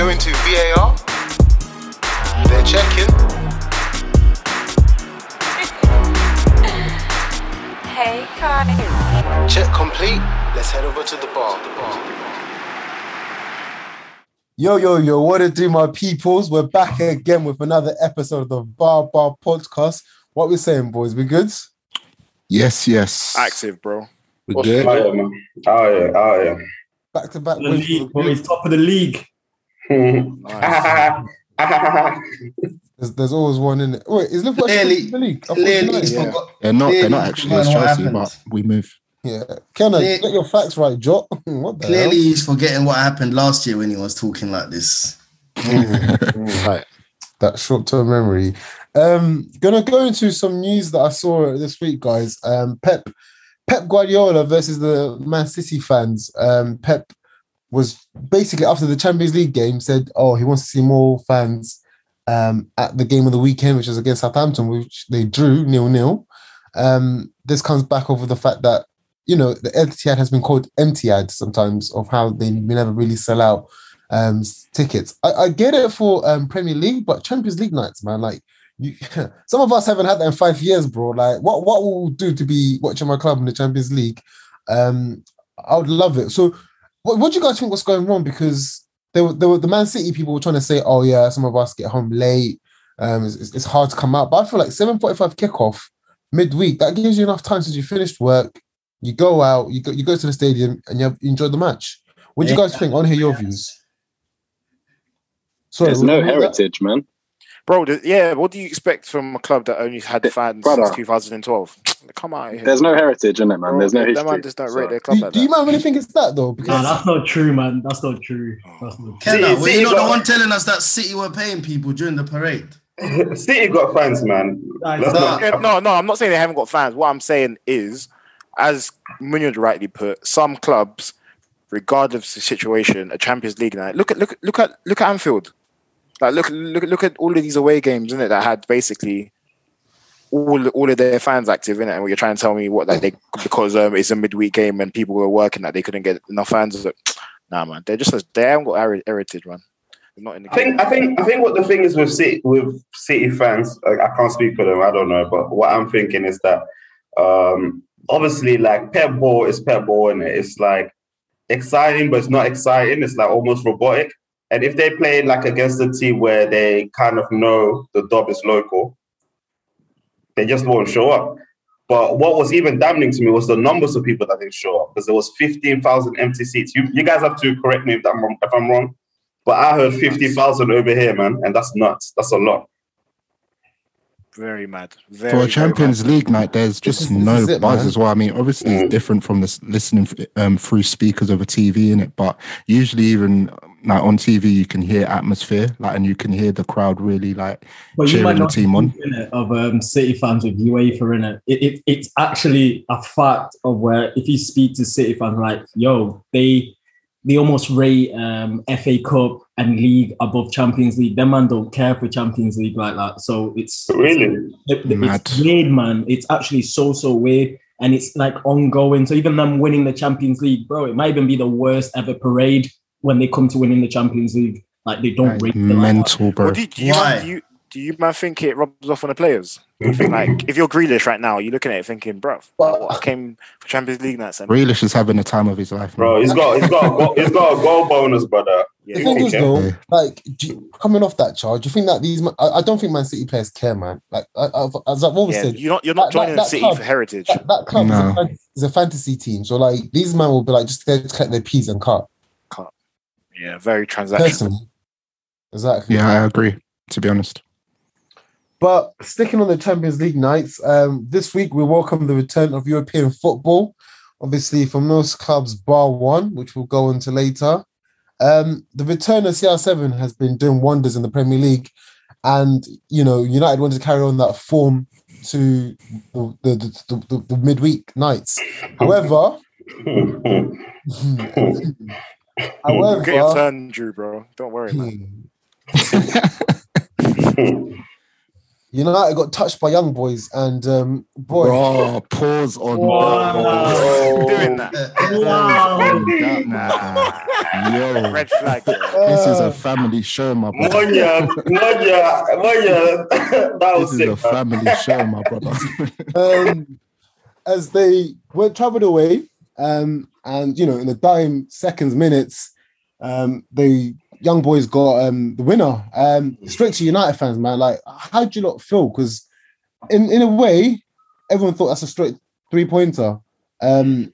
going to VAR. They're checking. Hey, Kai. Check complete. Let's head over to the bar. The bar. Yo, yo, yo, what it do, my peoples? We're back again with another episode of the Bar Bar Podcast. What we saying, boys? We good? Yes, yes. Active, bro. We're good. Oh yeah, man. Oh yeah, oh yeah. Back to back The league, the bro, top of the league. There's, there's always one in it. Wait, is Liverpool actually Clearly- in the league? Clearly, United- Yeah. forgot. They're not. They're not actually. It's forgotten what Chelsea, but happened. we move. Yeah, Kenna, Clear- get your facts right, Jot. what the Clearly, he's forgetting what happened last year when he was talking like this. Right. that short-term memory. Um, gonna go into some news that I saw this week, guys. Um, Pep, Pep Guardiola versus the Man City fans. Um, Pep was basically after the Champions League game said, "Oh, he wants to see more fans um, at the game of the weekend, which was against Southampton, which they drew nil-nil." Um, this comes back over the fact that you know the Etihad has been called empty-ad sometimes of how they never really sell out um tickets. I, I get it for um Premier League, but Champions League nights, man, like you some of us haven't had that in five years, bro. Like what what will do to be watching my club in the Champions League? Um I would love it. So what, what do you guys think what's going wrong? Because there were, there were the Man City people were trying to say, oh yeah, some of us get home late. Um it's, it's- it's hard to come out. But I feel like 7:45 kickoff midweek, that gives you enough time since you finished work. You go out, you go you go to the stadium and you, have, you enjoy the match. What do you guys think? I want to hear your views. Sorry, There's no what was that? heritage, man. Bro, yeah, what do you expect from a club that only had fans brother. since 2012? Come out here. There's no heritage in it, man. Bro, There's no that history. man just don't rate their club Do, like do you that. man really think it's that though? No, Because that's not true, man. That's not true. Oh. That's not true. Kenna, City- were City you not got- the one telling us that City were paying people during the parade? City got fans, man. Like, Let's not- no, no, I'm not saying they haven't got fans. What I'm saying is, as Munoz rightly put, some clubs, regardless of the situation, a Champions League night. Look at look look at look at Anfield. Like look look look at all of these away games, isn't it? That had basically all all of their fans active in it, and you're trying to tell me what like they because um, it's a midweek game and people were working that they couldn't get enough fans. Nah, man, they're just they haven't got heri- heritage, man. They're not in the I think. I think I think what the thing is with City with City fans, like, I can't speak for them, I don't know, but what I'm thinking is that um obviously like Pep ball is Pep ball and it? it's like exciting, but it's not exciting. It's like almost robotic. And if they play like against a team where they kind of know the dub is local, they just won't show up. But what was even damning to me was the numbers of people that didn't show up because there was 15,000 empty seats. You, you guys have to correct me if I'm, wrong- if I'm wrong. But I heard 50,000 over here, man. And that's nuts. That's a lot. Very mad. Very, For a Champions. League night, there's just is- this no is it, buzz man. as well. I mean, obviously, Mm. it's different from this listening um, through speakers over TV in it, but usually, even like on TV, you can hear atmosphere, like, and you can hear the crowd really like But you cheering might the team on. of um, City fans with UEFA in it. It, it. It's actually a fact of where if you speak to City fans, like yo, they they almost rate um, FA Cup and League above Champions League. Them man don't care for Champions League like that. So it's Really? it's, Mad. it's weird, man. It's actually so so weird. And it's like ongoing. So even them winning the Champions League, bro, it might even be the worst ever parade when they come to winning the Champions League. Like they don't rate it like that. mental, bro. Well, do, do you Why? do you do you man think it rubs off on the players? Think like if you're Grealish right now, you're looking at it thinking, bro, Well- I came for Champions League nights and Grealish is having the time of his life, man. Bro, he's got he's got a goal, he's got a goal bonus, brother. yeah, the thing is, though, Yeah. like do you- coming off that charge, do you think that these? I, I don't think Man City players care, man. Like I, I've, as I've always yeah, said, you're not you're not That- that- joining that City club- for heritage. that, that club is, a fan- is a fantasy team. So like these men will be like just there to collect their peas and cut. Yeah, very transactional. Personally, exactly. Yeah, I agree. To be honest, But sticking on the Champions League nights, um, this week we welcome the return of European football. Obviously, for most clubs, bar one, which we'll go into later. Um, the return of CR7 has been doing wonders in the Premier League, and you know United want to carry on that form to the the, the, the, the midweek nights. However, You'll get your however, turn, Drew, bro. Don't worry, man. United got touched by young boys, and um, boy, Bro, pause on Wow. Doing that. Wow. that, my. Yo, Red flag. this is a family show, my brother. Monya, Monya, Monya. That was This is a sick. man. family show, my brother. um, as they went traveled away, um, and you know, in the dying seconds, minutes, um, the young boys got um, the winner. Um, straight to United fans, man. Like, how do you not feel? Because in in a way, everyone thought that's a straight three pointer. Um,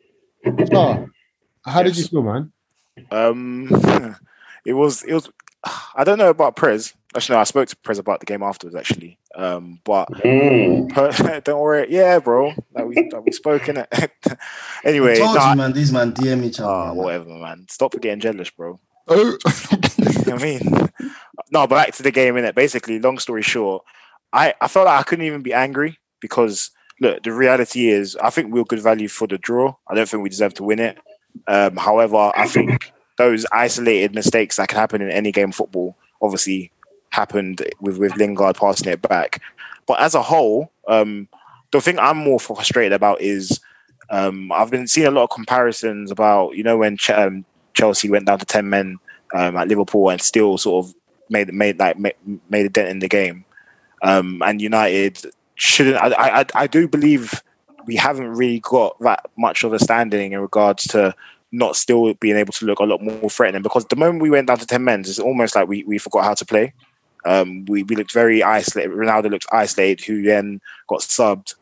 Char, how did you Yes. feel, man? Um, it was it was. I don't know about Prez. Actually, no, I spoke to Prez about the game afterwards. Actually, um, but Mm. but don't worry. Yeah, bro, that we that we spoke in it. anyway, I told nah, you, man. These man DM each other. ah, man. whatever, man. Stop getting jealous, bro. Oh, You know I mean? No, but back to the game, in it. Basically, long story short, I, I felt like I couldn't even be angry because look, the reality is I think we were good value for the draw. I don't think we deserve to win it. Um, however, I think those isolated mistakes that can happen in any game of football obviously happened with, with Lingard passing it back. But as a whole, um, the thing I'm more frustrated about is um, I've been seeing a lot of comparisons about, you know, when Ch- um, Chelsea went down to 10 men um, at Liverpool and still sort of made made like made, a dent in the game. Um, and United shouldn't. I, I I do believe we haven't really got that much of a standing in regards to not still being able to look a lot more threatening. Because the moment we went down to ten men, it's almost like we, we forgot how to play. Um, we we looked very isolated. Ronaldo looked isolated, who then got subbed.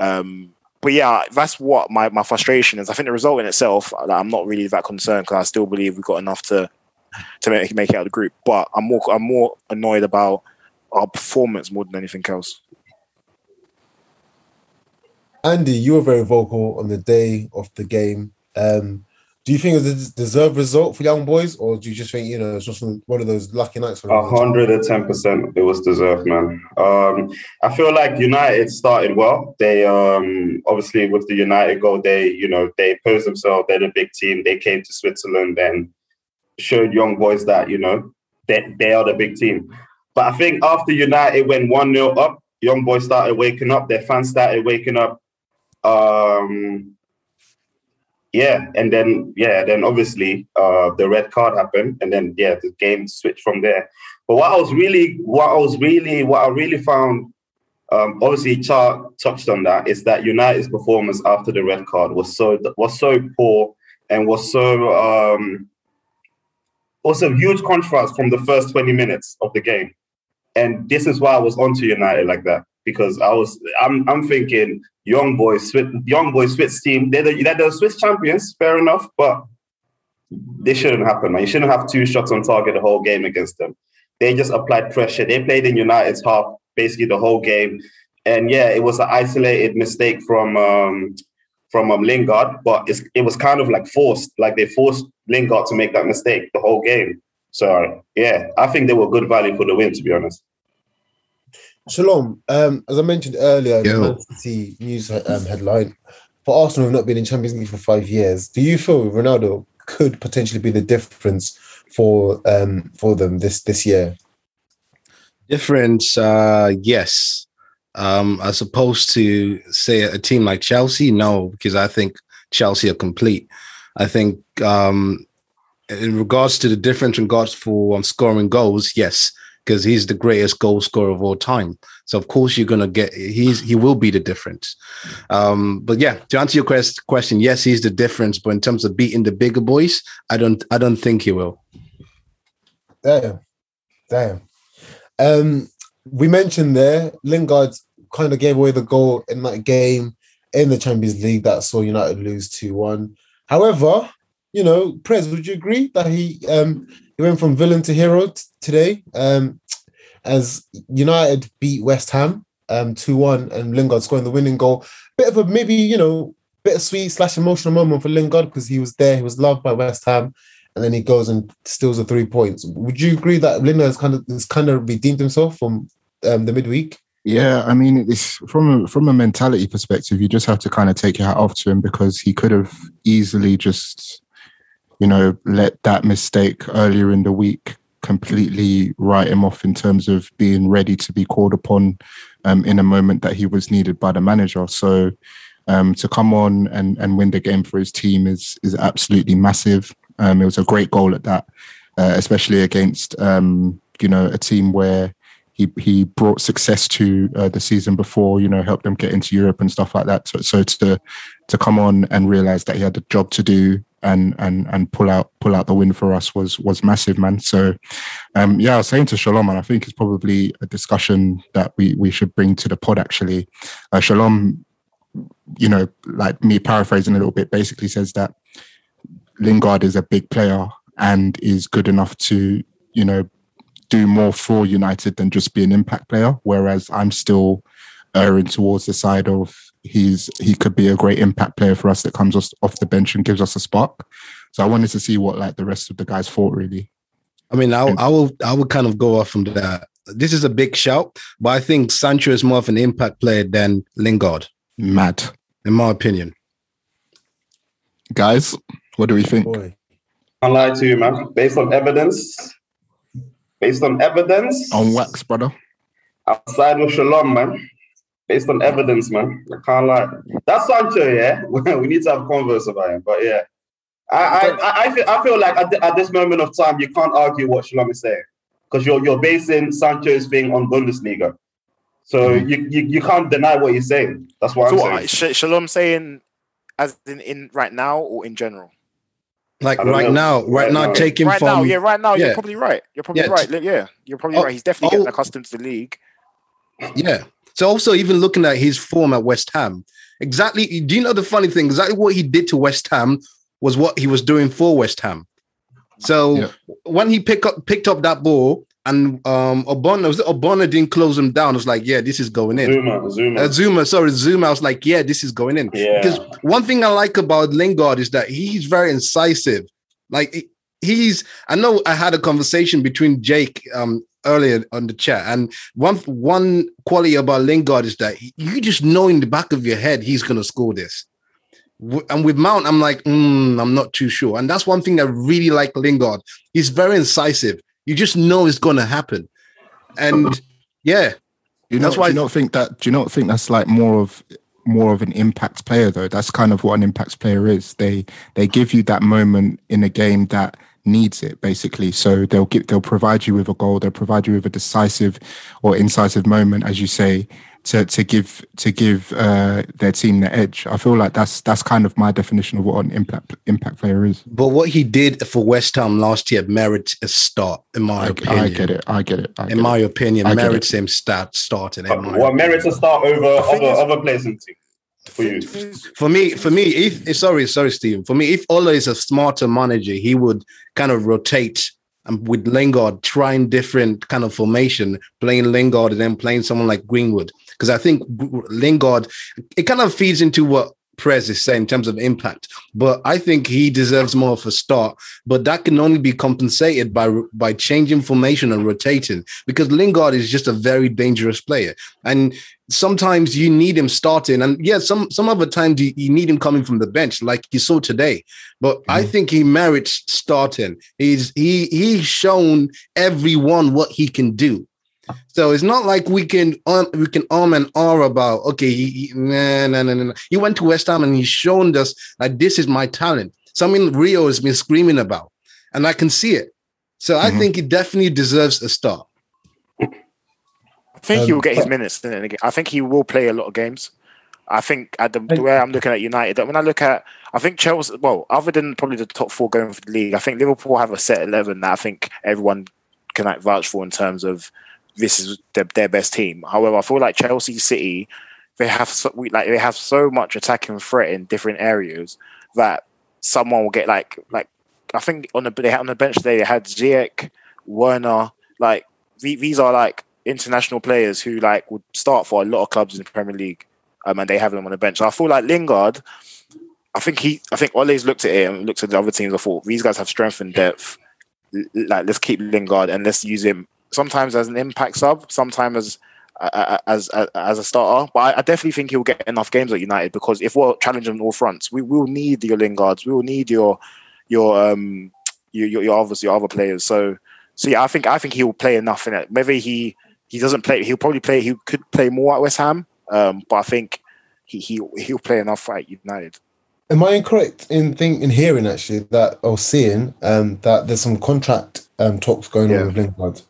Um, but yeah, that's what my, my frustration is. I think the result in itself, like, I'm not really that concerned because I still believe we've got enough to to make, make it out of the group. But I'm more I'm more annoyed about our performance more than anything else. Andy, you were very vocal on the day of the game. Um, do you think it was a deserved result for young boys, or do you just think you know it's just one of those lucky nights A hundred and ten percent, it was deserved, man. Um, I feel like United started well. They um, obviously with the United goal, they you know they posed themselves. They're the big team. They came to Switzerland and showed young boys that you know that they are the big team. But I think after United went one 0 up, young boys started waking up. Their fans started waking up. Um, yeah, and then yeah, then obviously uh, the red card happened, and then yeah, the game switched from there. But what I was really, what I was really, what I really found, um, obviously, Char touched on that, is that United's performance after the red card was so was so poor and was so um, was a huge contrast from the first twenty minutes of the game, and this is why I was onto United like that because I was, I'm, I'm thinking young boys, Swiss, young boys, Swiss team, they're the, they're the Swiss champions, fair enough, but this shouldn't happen, man. You shouldn't have two shots on target the whole game against them. They just applied pressure. They played in United's half basically the whole game. And yeah, it was an isolated mistake from um, from um, Lingard, but it was kind of like forced. Like they forced Lingard to make that mistake the whole game. So yeah, I think they were good value for the win, to be honest. Shalom. Um, as I mentioned earlier, in the Man City news um, headline for Arsenal have not been in Champions League for five years. Do you feel Ronaldo could potentially be the difference for um for them this this year? Difference, uh, yes. Um, as opposed to say a team like Chelsea, no, because I think Chelsea are complete. I think um, in regards to the difference in regards for um, scoring goals, yes, because he's the greatest goal scorer of all time. So of course you're gonna get he's he will be the difference. Um, but yeah, to answer your quest- question, yes, he's the difference. But in terms of beating the bigger boys, I don't I don't think he will. Damn, damn. Um, we mentioned there Lingard kind of gave away the goal in that game in the Champions League that saw United lose two one. However, you know, Prez, would you agree that he um he went from villain to hero t- today? Um, as United beat West Ham um two one and Lingard scoring the winning goal. Bit of a maybe you know bittersweet slash emotional moment for Lingard because he was there, he was loved by West Ham and then he goes and steals the three points. Would you agree that Lingard has kind of has kind of redeemed himself from um, the midweek? Yeah, I mean, it's from a, from a mentality perspective, you just have to kind of take your hat off to him because he could have easily just, you know, let that mistake earlier in the week completely write him off in terms of being ready to be called upon um, in a moment that he was needed by the manager. So um, to come on and, and win the game for his team is is absolutely massive. Um, it was a great goal at that, uh, especially against um, you know a team where he he brought success to uh, the season before. You know, helped them get into Europe and stuff like that. So, so to to come on and realize that he had a job to do and and and pull out pull out the win for us was was massive, man. So, um, yeah, I was saying to Shalom, and I think it's probably a discussion that we we should bring to the pod. Actually, uh, Shalom, you know, like me paraphrasing a little bit, basically says that Lingard is a big player and is good enough to you know do more for United than just be an impact player. Whereas I'm still erring towards the side of he's he could be a great impact player for us that comes off, off the bench and gives us a spark. So I wanted to see what like the rest of the guys thought really. I mean, I, I will I will kind of go off from that. This is a big shout, but I think Sancho is more of an impact player than Lingard. Mad, in my opinion. Guys, what do we think? Boy. I'll lie to you, man. Based on evidence, based on evidence, on wax, brother. Outside with Shalom, man. Based on evidence, man. I can't lie. That's Sancho, yeah. we need to have converse about him, but yeah. I, I, I, feel, I feel like at, at this moment of time, you can't argue what Shalom is saying because you're, you're basing Sancho's thing on Bundesliga. So mm-hmm. you, you, you can't deny what he's saying. That's what so I'm saying. Sh- Shalom saying as in, in right now or in general? Like right now, right, right now, now, taking right from now, yeah, right now, yeah. you're probably right. You're probably yeah. right. Yeah, you're probably oh, right. He's definitely oh, getting accustomed to the league. Yeah. So also even looking at his form at West Ham, exactly. Do you know the funny thing? Exactly what he did to West Ham was what he was doing for West Ham. So yeah. when he picked up picked up that ball, and um Ogbonna was it Ogbonna didn't close him down. I was like, yeah, this is going in. Zouma, Zouma, uh, Zouma. Sorry, Zouma. I was like, yeah, this is going in. Yeah. Because one thing I like about Lingard is that he's very incisive. Like he's. I know I had a conversation between Jake um earlier on the chat, and one one quality about Lingard is that you just know in the back of your head he's going to score this. And with Mount, I'm like, mm, I'm not too sure. And that's one thing I really like Lingard. He's very incisive you just know it's going to happen, and yeah, you know, that's why. Do you not think that? Do you not think that's like more of more of an impact player though? That's kind of what an impact player is. They they give you that moment in a game that needs it basically so they'll give they'll provide you with a goal they'll provide you with a decisive or incisive moment as you say to to give to give uh, their team the edge. I feel like that's that's kind of my definition of what an impact impact player is. But what he did for West Ham last year merits a start, in my I, opinion. I get it. I get it. I get in my it. opinion, I merits him start starting. What well, merits a start over other other players in the team. For you, for me, for me, if sorry, sorry, Stephen. For me, if Ole is a smarter manager, he would kind of rotate and with Lingard trying different kind of formation, playing Lingard and then playing someone like Greenwood. Because I think Lingard it kind of feeds into what Prez is saying in terms of impact, but I think he deserves more of a start. But that can only be compensated by by changing formation and rotating. Because Lingard is just a very dangerous player, and sometimes you need him starting, and yeah, some some other times you, you need him coming from the bench, like you saw today. But mm-hmm. I think he merits starting. He's he he's shown everyone what he can do. So it's not like we can um, we can arm and R about okay, he, nah, nah, nah, nah. he went to West Ham and he's shown us that this is my talent. Something Rio has been screaming about, and I can see it. So mm-hmm. I think he definitely deserves a start. I think um, he will get his minutes in. I think he will play a lot of games. I think at the, the way I'm looking at United, when I look at, I think Chelsea, well, other than probably the top four going for the league, I think Liverpool have a set 11 that I think everyone can like vouch for in terms of this is their, their best team. However, I feel like Chelsea City, they have so, we, like they have so much attacking threat in different areas that someone will get like like I think on the they had on the bench today they had Ziyech, Werner, like these are like international players who like would start for a lot of clubs in the Premier League, um, and they have them on the bench. So I feel like Lingard. I think he, I think Ole's looked at it and looked at the other teams. I thought these guys have strength and depth. Like, let's keep Lingard and let's use him sometimes as an impact sub, sometimes as as, as a starter. But I, I, definitely think he'll get enough games at United because if we're challenging all fronts, we will need your Lingards, we will need your your um your your, your obviously your other players. So so yeah, I think I think he will play enough in it. Maybe he he doesn't play. He'll probably play. He could play more at West Ham, um, but I think he he he'll play enough at United. Am I incorrect in think in hearing actually that or seeing um, that there's some contract um, talks going Yeah. on with Lingard?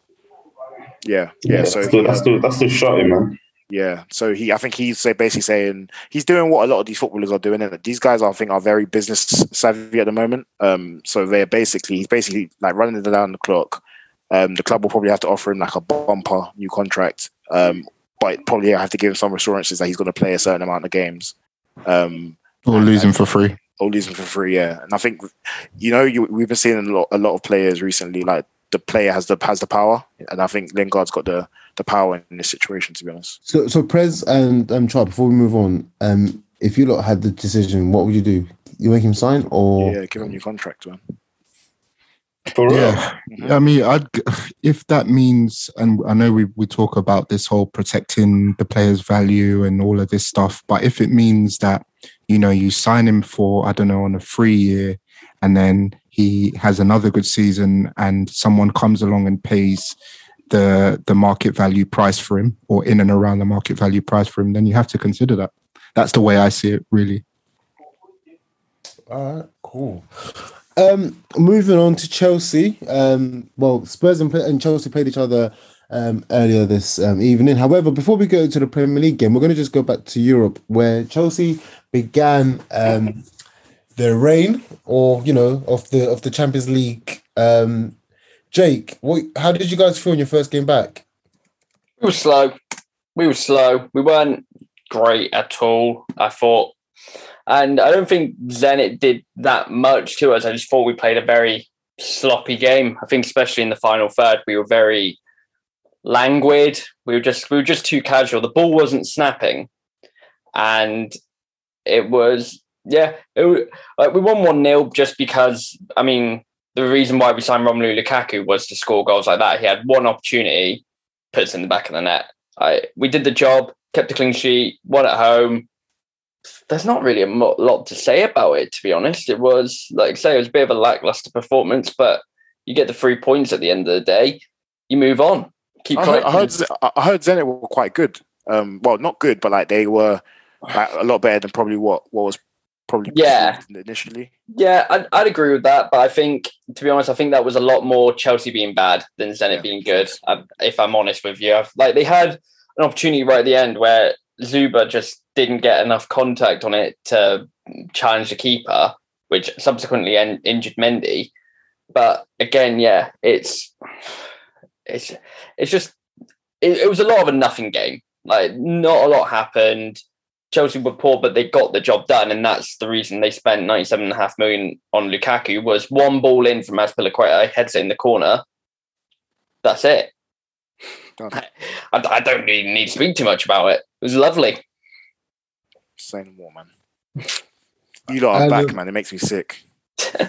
Yeah, yeah. Yeah, so that's still, he, that's still that's still shocking, man. Yeah, so he, I think he's say- basically saying he's doing what a lot of these footballers are doing, and these guys, I think, are very business savvy at the moment. Um, so they're basically he's basically like running it down the clock. Um, the club will probably have to offer him like a bumper new contract, um, but probably have to give him some assurances that he's going to play a certain amount of games, um, Or losing for free. or lose him for free. Yeah, and I think you know you, we've been seeing a lot a lot of players recently. Like the player has the has the power, and I think Lingard's got the the power in this situation. To be honest. So, so Prez and um, Char, before we move on, um, if you lot had the decision, what would you do? You make him sign, or Yeah, give him a new contract, man. For real. Yeah, mm-hmm. I mean, I'd if that means, and I know we we talk about this whole protecting the player's value and all of this stuff, but if it means that you know you sign him for I don't know on a free year, and then he has another good season, and someone comes along and pays the the market value price for him, or in and around the market value price for him, then you have to consider that. That's the way I see it, really. All right, cool. Um, moving on to Chelsea. Um, well, Spurs and, and Chelsea played each other um, earlier this um, evening. However, before we go to the Premier League game, we're going to just go back to Europe, where Chelsea began um, their reign, or you know, of the of the Champions League. Um, Jake, what? How did you guys feel in your first game back? We were slow. We were slow. We weren't great at all. I thought, and I don't think Zenit did that much to us. I just thought we played a very sloppy game. I think, especially in the final third, we were very languid. We were just we were just too casual. The ball wasn't snapping, and it was yeah. It, wa- like we won one 0 just because. I mean, the reason why we signed Romelu Lukaku was to score goals like that. He had one opportunity, puts in the back of the net. I we did the job, kept a clean sheet, won at home. There's not really a lot to say about it, to be honest. It was like I say, it was a bit of a lackluster performance, but you get the three points at the end of the day. You move on. Keep I heard, I heard I heard Zenit were quite good. Um, well, not good, but like they were like, a lot better than probably what what was probably Yeah. initially. Yeah, I'd, I'd agree with that. But I think, to be honest, I think that was a lot more Chelsea being bad than Zenit being good. If I'm honest with you, I've, like they had an opportunity right at the end where Dzyuba just didn't get enough contact on it to challenge the keeper, which subsequently en- injured Mendy. But again, yeah, it's it's it's just it, it was a lot of a nothing game. Like not a lot happened. Chelsea were poor, but they got the job done, and that's the reason they spent ninety-seven and a half million on Lukaku. Was one ball in from Azpilicueta, heads it in the corner. That's it. I, I don't really need to speak too much about it. It was lovely. Say no more, man. You lot are And, back, um, man. It makes me sick.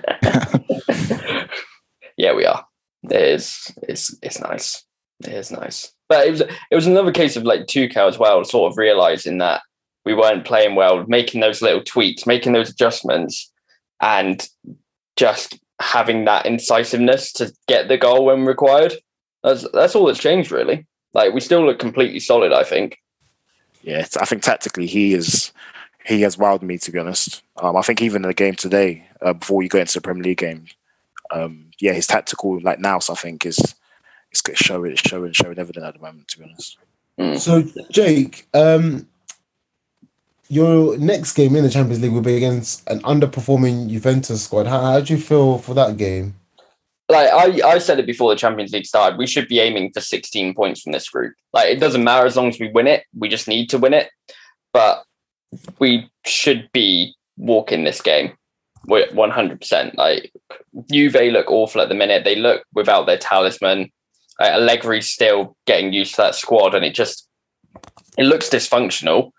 yeah, we are. It is. It's it's nice. It is nice. But it was it was another case of like Tuchel as well, sort of realizing that we weren't playing well, making those little tweaks, making those adjustments, and just having that incisiveness to get the goal when required. That's that's all that's changed really. Like we still look completely solid, I think. Yeah, I think tactically he is he has wowed me to be honest. Um, I think even in the game today, uh, before you go into the Premier League game, um, yeah, his tactical like nous I think is it's it's showing it's showing showing evident at the moment. To be honest, Mm. So, Jake, um, your next game in the Champions League will be against an underperforming Juventus squad. How, how do you feel for that game? Like I, I said it before the Champions League started, we should be aiming for 16 points from this group. Like it doesn't matter as long as we win it. We just need to win it. But we should be walking this game. We're 100%. Like Juve look awful at the minute. They look without their talisman. Allegri's still getting used to that squad, and it just it looks dysfunctional.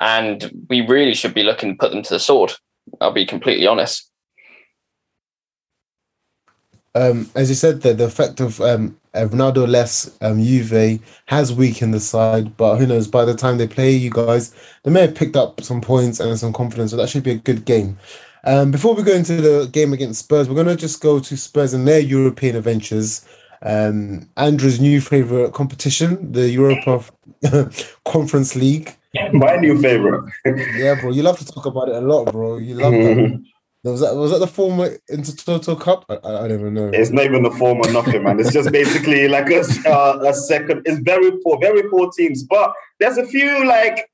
And we really should be looking to put them to the sword. I'll be completely honest. Um, as you said, that the effect of um, Ronaldo less um, Juve has weakened the side, but who knows? By the time they play you guys, they may have picked up some points and some confidence, so that should be a good game. Um, before we go into the game against Spurs, we're going to just go to Spurs and their European adventures. Um, Andrew's new favorite competition, the Europa Conference League. My new favorite. Yeah, bro, you love to talk about it a lot, bro. You love that. Was that was that the former Intertoto Cup? I, I, don't even know. It's not even the former nothing, man. It's just basically like a, uh, a second. It's very poor, very poor teams. But there's a few like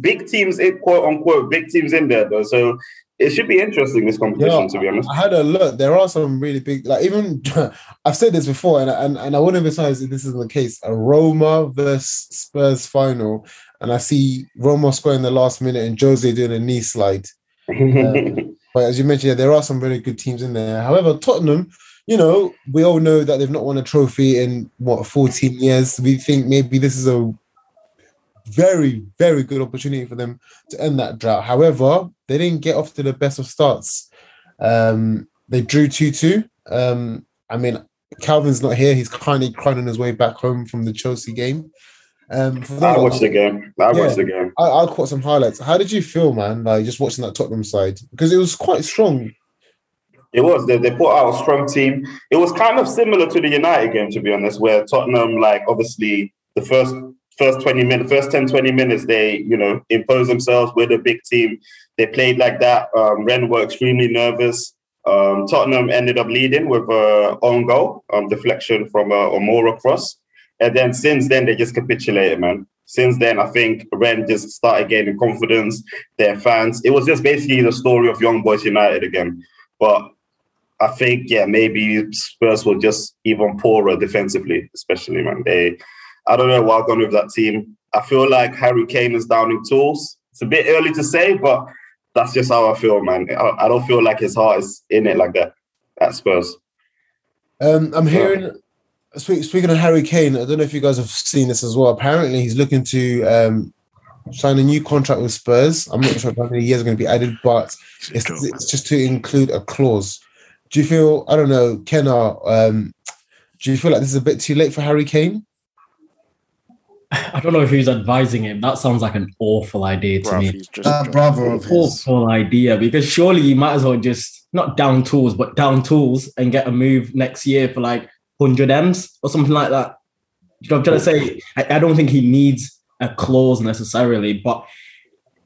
big teams, in quote unquote, big teams in there though. So it should be interesting this competition, Yeah, to be honest. I had a look. There are some really big, like even I've said this before, and and, and I wouldn't emphasize if this isn't the case. A Roma versus Spurs final, and I see Roma scoring the last minute and Jose doing a knee slide. Um, but as you mentioned, yeah, there are some very good teams in there. However, Tottenham, you know, we all know that they've not won a trophy in what 14 years. We think maybe this is a very, very good opportunity for them to end that drought. However, they didn't get off to the best of starts. Um, they drew 2 2. Um, I mean, Calvin's not here. He's kindly crying on his way back home from the Chelsea game. Um, I watched the game. I Yeah. watched the game. I, I caught some highlights. How did you feel, man? Like just watching that Tottenham side because it was quite strong. It was. They, they put out a strong team. It was kind of similar to the United game, to be honest, where Tottenham, like, obviously, the first first 20 minutes, first 10, 20 minutes, they, you know, impose themselves with a big team. They played like that. Um, Rennes were extremely nervous. Um, Tottenham ended up leading with a own goal, um, deflection from a Omora cross. And then since then, they just capitulated, man. Since then, I think Rennes just started gaining confidence, their fans. It was just basically the story of Young Boys United again. But I think, yeah, maybe Spurs were just even poorer defensively, especially, man. They, I don't know what I've gone with that team. I feel like Harry Kane is down in tools. It's a bit early to say, but that's just how I feel, man. I, I don't feel like his heart is in it like that at Spurs. Um, I'm hearing. Speak, speaking of Harry Kane, I don't know if you guys have seen this as well. Apparently, he's looking to um, sign a new contract with Spurs. I'm not sure how many years are going to be added, but it's, it's just to include a clause. Do you feel? I don't know, Kenna. Um, do you feel like this is a bit too late for Harry Kane? I don't know if he's advising him. That sounds like an awful idea to Bruv, me. he's just That brother of his. awful idea because surely you might as well just not down tools, but down tools and get a move next year for like 100 M's or something like that. You know I'm trying to say? I, I don't think he needs a clause necessarily, but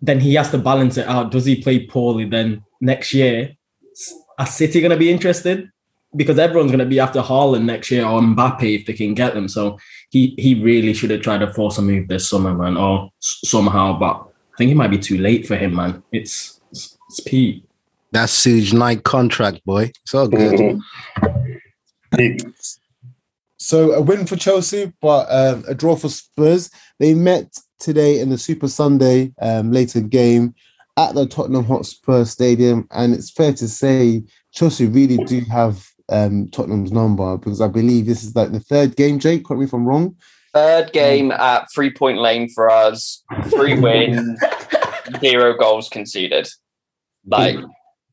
then he has to balance it out. Does he play poorly then next year? s- Are City going to be interested? Because everyone's going to be after Haaland next year or Mbappe if they can get them. So he he really should have tried to force a move this summer, man, or s- somehow. But I think it might be too late for him, man. It's it's, it's Pete. That's Suge Knight contract, boy. It's all good. He- So a win for Chelsea, but um, a draw for Spurs. They met today in the Super Sunday um, later game at the Tottenham Hotspur Stadium, and it's fair to say Chelsea really do have um, Tottenham's number because I believe this is like the third game. Jake, correct me if I'm wrong. Third game at three point lane for us. Three wins, zero goals conceded. Like,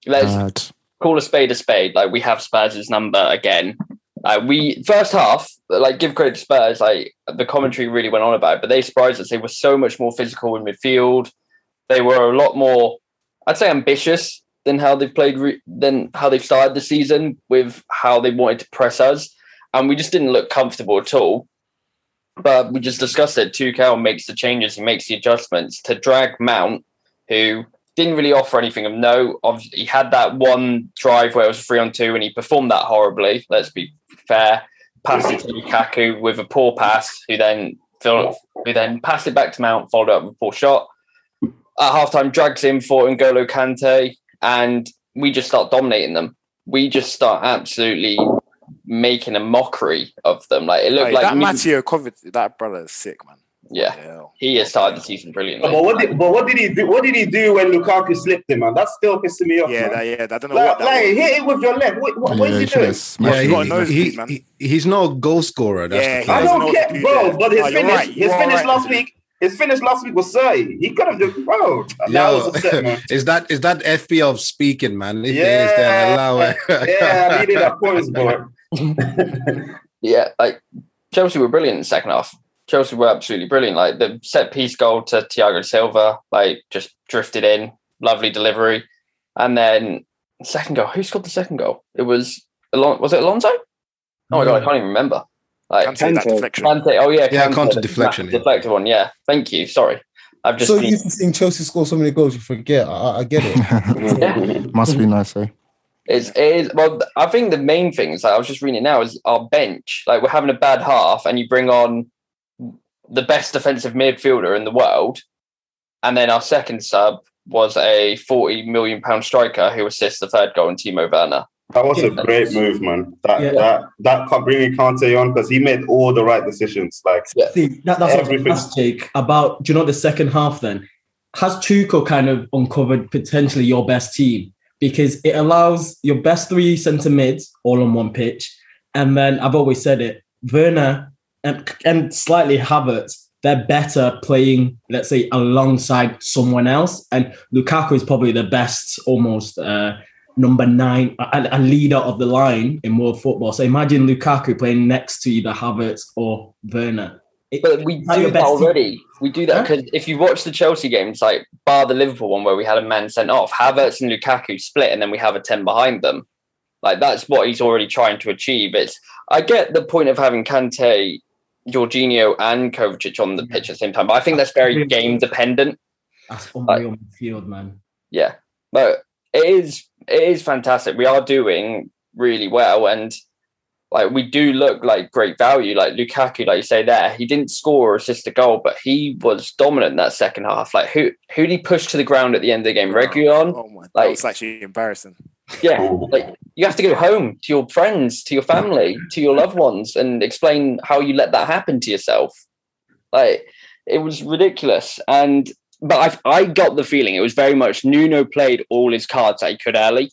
let's Bad. call a spade a spade. Like, we have Spurs' number again. Like, we first half, like, give credit to Spurs. Like, the commentary really went on about it, but they surprised us. They were so much more physical in midfield. They were a lot more, I'd say, ambitious than how they've played, re- than how they've started the season with how they wanted to press us, and we just didn't look comfortable at all but we just discussed it. Tuchel makes the changes, he makes the adjustments to drag Mount, who didn't really offer anything of note. Obviously, he had that one drive where it was three on two, and he performed that horribly. Let's be fair. Passed it to Lukaku with a poor pass, who then who then passed it back to Mount, followed up with a poor shot. At halftime, drags in for N'Golo Kante, and we just start dominating them. We just start absolutely making a mockery of them. Like it looked Hey, like that me- Mateo Kovacic, that brother is sick, man. Yeah, Hell. he has started the season brilliantly. but what did but what did he do? What did he do when Lukaku slipped him, man? That's still pissing me off. Yeah, man. that, yeah, I don't know like, what that like, was. hit it with your left. What, what, what Yeah, is he he doing? Yeah, you it. got a he, nosebleed, he, man. he- he's not a goal scorer. That's Yeah, the I don't know care, what do bro. there. But his No, you're finish, right, his finish right. last week, his finish last week was 30. He could have just, bro. Now I was upset, man. is that is that FPL speaking, man? If it is, then Yeah, allow it. yeah, I needed that points, boy. Yeah, like Chelsea were brilliant in the second half. Chelsea were absolutely brilliant. Like the set piece goal to Thiago Silva, like just drifted in, lovely delivery, and then second goal. Who scored the second goal? It was Alon- was it Alonso? Oh my god, I can't even remember. Like Kante, that deflection. Kante, oh yeah, Yeah, Kante, counter the deflection, yeah. deflected one. Yeah, thank you. Sorry, I've just so been- used to seeing Chelsea score so many goals, you forget. I, I- I get it. yeah. Must be nice, eh? It's it is well. I think the main thing is like I was just reading it now is our bench. Like we're having a bad half, and you bring on the best defensive midfielder in the world, and then our second sub was a forty million pound striker who assists the third goal in Timo Werner. That was a great move, man. That Yeah. that that cut- bringing Kante on because he made all the right decisions. Like See, that, that's what I Everything. asked Jake about. Do you know the second half? Then has Tuchel kind of uncovered potentially your best team because it allows your best three centre mids all on one pitch, and then I've always said it, Werner and, and slightly Havertz. They're better playing, let's say, alongside someone else, and Lukaku is probably the best, almost uh, number nine, a, a leader of the line in world football. So imagine Lukaku playing next to either Havertz or Werner. It- But we do that best team? already. We do that because if you watch the Chelsea games, like bar the Liverpool one where we had a man sent off, Havertz and Lukaku split, and then we have a ten behind them. Like that's what he's already trying to achieve. It's I get the point of having Kante, Jorginho, and Kovacic on the pitch at the same time, but I think that's very game dependent. That's unreal midfield, man. Yeah, but it is it is fantastic. We are doing really well, and like we do look like great value. Like Lukaku, like you say there, he didn't score or assist a goal, but he was dominant in that second half. Like who who did he push to the ground at the end of the game? Reguilon. Oh my, that Like- was actually embarrassing. Yeah, like you have to go home to your friends, to your family, to your loved ones, and explain how you let that happen to yourself. Like it was ridiculous, and but I I got the feeling it was very much Nuno played all his cards that he could early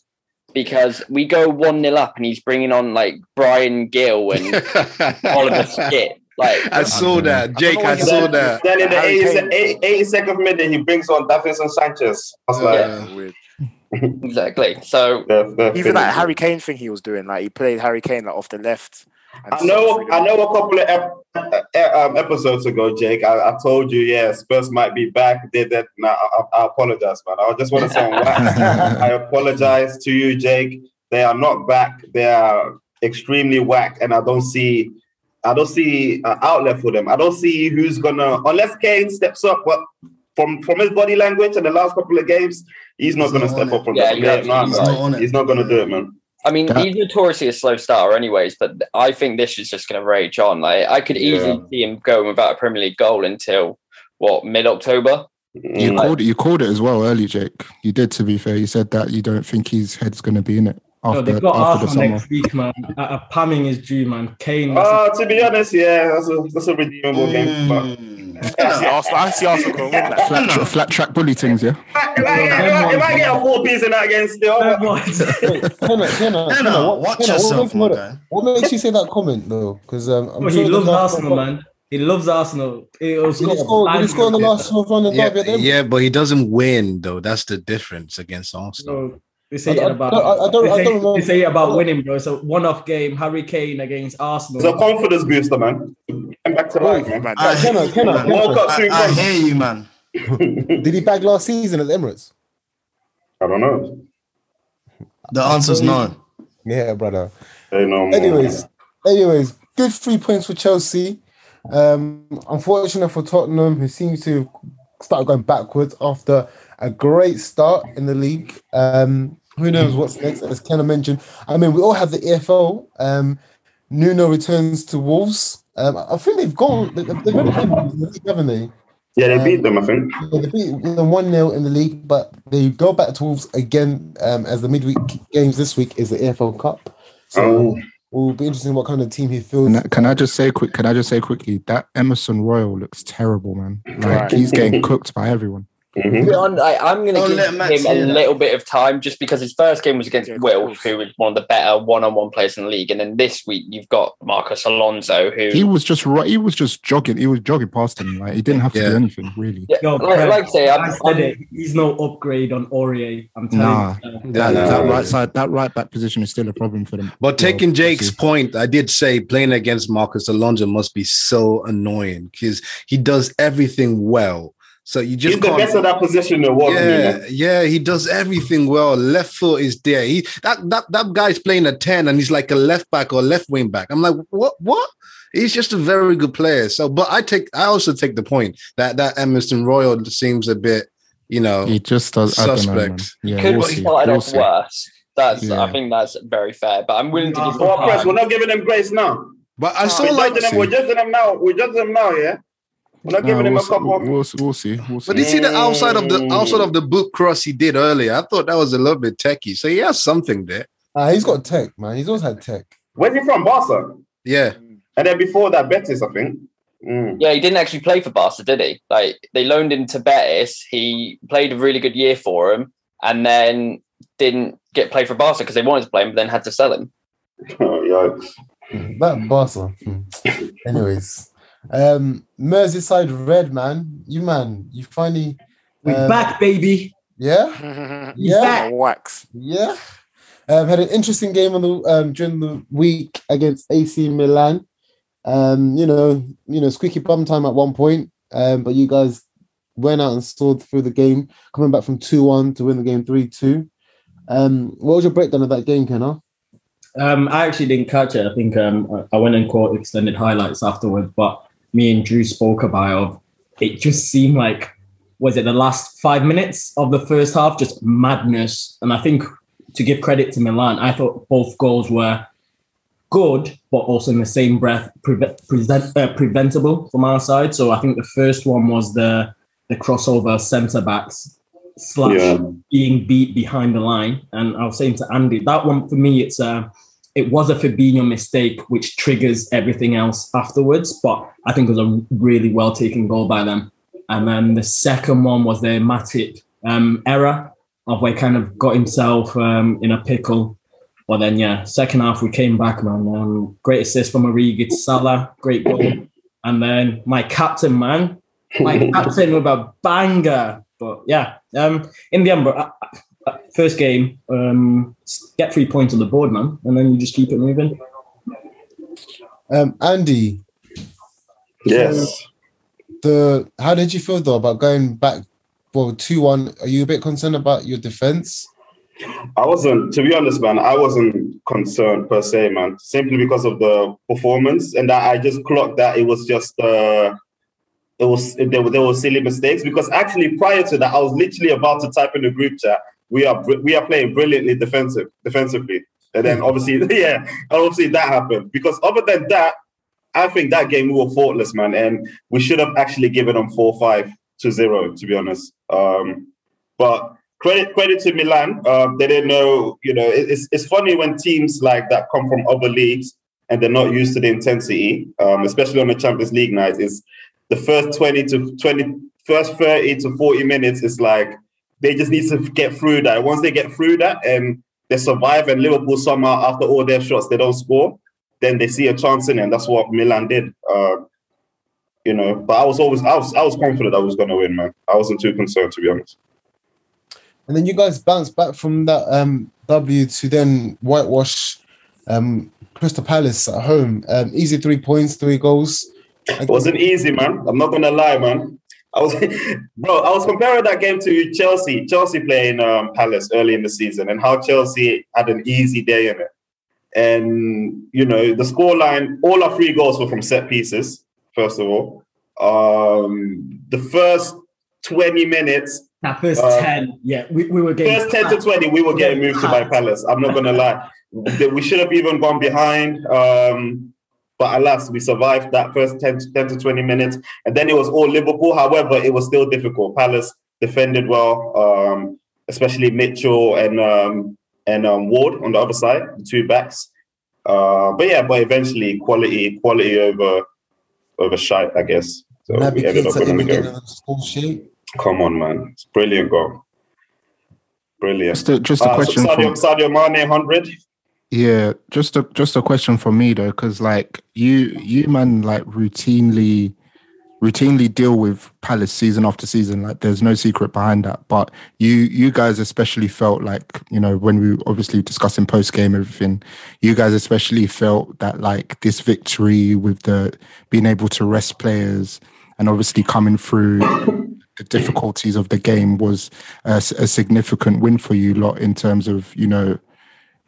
because we go one nil up and he's bringing on like Bryan Gil and Oliver Skipp. Like I saw oh, that, Jake. I know saw then, that. then in the 80, 80, 82nd minute, he brings on Davinson Sanchez. I was like, Yeah. Weird. exactly. So they're- they're Even that finished. Harry Kane thing he was doing, like he played Harry Kane like off the left. I know, I know. A couple of ep- uh, um, episodes ago, Jake, I, I told you, yeah, Spurs might be back. Did that? Now I, I apologize, man. I just want to say, I'm. I apologize to you, Jake. They are not back. They are extremely whack, and I don't see, I don't see an outlet for them. I don't see who's gonna, unless Kane steps up. But from from his body language and the last couple of games, he's not gonna step up it. from Yeah, that. you're Yeah, absolutely He's nah. not he's not gonna do it, man. I mean, That- he's notoriously a slow starter, anyways. But I think this is just going to rage on. Like I could easily Yeah. see him going without a Premier League goal until what mid October. You Mm. called it. You called it as well early, Jake. You did. To be fair, you said that you don't think his head's going to be in it No, after they've got after the Arsenal summer. next week, man. Uh, uh, Pamming is due, man. Kane. that's Uh, to be honest, yeah, that's a that's a redeemable game. But Mm. I see Arsenal. I see Arsenal going to win that. Flat, tra- flat track bully things, yeah. if I, if I, if I, if I get a four piece in that game still, Fair points. Wait, Kenna, Kenna, Kenna, Kenna, what, watch yourself, what, my what, guy. what makes you say that comment though? Because um, I'm Bro, sure he loves Arsenal, one- man. He loves Arsenal. It was Did he score? Did he score in the last run of Yeah, derby at yeah, but he doesn't win though. That's the difference against Arsenal. Bro, they say I- I- about. I- I don't- they I say, don't they say about winning, bro. It's a one-off game. Harry Kane against Arsenal. it's a confidence booster, man. And back to life, man. Man, I, Kenna, Kenna, man. World Cup soon I, I hear you, man. Did he bag last season at the Emirates? I don't know. The answer's no. Yeah, brother. They know more. Anyways, anyways, good three points for Chelsea. Um, unfortunate for Tottenham, who seems to have started going backwards after a great start in the league. Um, who knows what's next? As Kenna mentioned, I mean, we all have the EFL. Um, Nuno returns to Wolves. Um, I think they've gone. They've, they've already beaten Wolves in the league, haven't they? Yeah, they beat them, I think. Yeah, they beat them 1 0 in the league, but they go back to Wolves again um, as the midweek games this week is the EFL Cup. So Oh. will be interesting what kind of team he feels. Can I, can I just say quick? Can I just say quickly that Emerson Royal looks terrible, man. Like Right. he's getting cooked by everyone. Mhm. On, I, I'm going to give him Max a hear that. little bit of time just because his first game was against Yeah, of Wilf, who was one of the better one-on-one players in the league, and then this week you've got Marcos Alonso, who He was just right. He was just jogging. He was jogging past him. Like he didn't have to Yeah. do anything really. Yeah, Yo, like, Craig, like I say, I'm, I said I'm- it. He's no upgrade on Aurier. I'm telling Nah. you. That, Yeah, that right side, that right back position is still a problem for them. But Well, taking Jake's see. point, I did say playing against Marcos Alonso must be so annoying because he does everything well. So you just He's the can't- best at that position in the world. to me, yeah, yeah, he does everything well. Left foot is there. He that that that guy's playing a 10 and he's like a left back or left wing back. I'm like, what what? He's just a very good player. So but I take I also take the point that that Emerson Royal seems a bit, you know, He just does. I don't know, suspect. Yeah, Could we'll have started We'll off see. worse. That's Yeah. I think that's very fair. But I'm willing to give Well, him press, we're not giving him grace now. But I we're still like judging him. We're judging him now. We're judging him now. Yeah, we're not Nah, giving him we'll, a couple. we'll, we'll, we'll see. We'll see. But did you see the outside of the outside of the boot cross he did earlier? I thought that was a little bit techy. So he has something there. Ah, he's got tech, man. He's always had tech. Where's he from? Barca. Yeah. And then before that, Betis, I think. Mm. Yeah, he didn't actually play for Barca, did he? Like they loaned him to Betis. He played a really good year for him, and then didn't get played for Barca because they wanted to play him, but then had to sell him. Oh, yikes. That Barca. Hmm. Anyways, um, Merseyside Red man, you man, you finally We um, back, baby. Yeah, yeah, wax. yeah. Um, had an interesting game on the um, during the week against AC Milan. Um, you know, you know, squeaky bum time at one point, um, but you guys went out and soared through the game, coming back from two one to win the game three two. Um, what was your breakdown of that game, Kenna? Um, I actually didn't catch it. I think um, I went and caught extended highlights afterwards, but me and Drew spoke about of it just seemed like was it the last five minutes of the first half just madness? And i think to give credit to milan i thought both goals were good but also in the same breath preve- present, uh, preventable from our side. So i think the first one was the the crossover centre backs slash Yeah. being beat behind the line. And i was saying to andy that one for me it's a it was a Fabinho mistake, which triggers everything else afterwards. But I think it was a really well taken goal by them. And then the second one was the Matip um, error of where he kind of got himself um, in a pickle. But then, yeah, second half we came back, man. Um, great assist from Origi to Salah, great goal. And then my captain, man, my captain with a banger. But yeah, um, in the end, uh, first game, um, get three points on the board, man, and then you just keep it moving. Um, Andy, Yes. the how did you feel though about going back? Well, two one. Are you a bit concerned about your defense? I wasn't, to be honest, man. I wasn't concerned per se, man. Simply because of the performance, and that I just clocked that it was just, uh, it was there were there were silly mistakes. Because actually, prior to that, I was literally about to type in the group chat. We are we are playing brilliantly defensive defensively, and then obviously, yeah, obviously that happened. Because other than that, I think that game we were faultless, man, and we should have actually given them four five to zero, to be honest. Um, but credit credit to Milan. Um, they didn't know, you know, it- it's it's funny when teams like that come from other leagues and they're not used to the intensity, um, especially on the Champions League night. Is the first twenty to 20, first thirty to forty minutes is like they just need to get through that. Once they get through that and they survive, and Liverpool somehow after all their shots they don't score, then they see a chance in it. And that's what Milan did. Uh, you know, but I was always I was I was confident I was going to win, man. I wasn't too concerned to be honest. And then you guys bounced back from that um, W to then whitewash um, Crystal Palace at home. Um, easy three points, three goals. It wasn't easy, man. I'm not gonna lie, man. I was, bro. I was comparing that game to Chelsea. Chelsea playing um, Palace early in the season, and how Chelsea had an easy day in it. And you know the scoreline. All our three goals were from set pieces. First of all, um, the first 20 minutes That first Uh, 10, yeah, we, we were getting. First 10 to 20, we were getting moved to by Palace. I'm not going to lie. We should have even gone behind. Um, but alas, we survived that first 10 to, 10 to 20 minutes. And then it was all Liverpool. However, it was still difficult. Palace defended well, um, especially Mitchell and um, and um, Ward on the other side, the two backs. Uh, but yeah, but eventually quality quality over over shite, I guess. So Naby we ended up Keita winning the even game. score sheet. Come on, man. It's brilliant goal. Brilliant. Just a, just a Uh, question Sadio, from Sadio Mane, 100. Yeah, just a just a question for me though, because like you you man like routinely routinely deal with Palace season after season. Like there's no secret behind that. But you you guys especially felt like you know when we obviously discussing post game everything, you guys especially felt that like this victory with the being able to rest players and obviously coming through the difficulties of the game was a significant win for you lot in terms of you know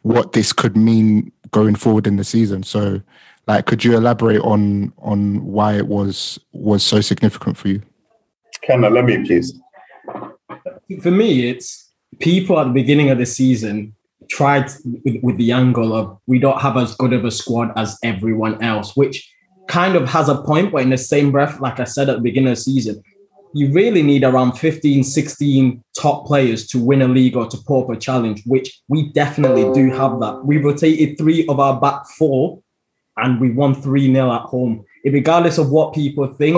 what this could mean going forward in the season. So, like, could you elaborate on on why it was was so significant for you? Kenna, let me please. For me, it's people at the beginning of the season tried with, with the angle of we don't have as good of a squad as everyone else, which kind of has a point, but in the same breath, like I said at the beginning of the season, you really need around 15, 16 top players to win a league or to put up a challenge, which we definitely do have that. We rotated three of our back four and we won 3 0 at home. Regardless of what people think,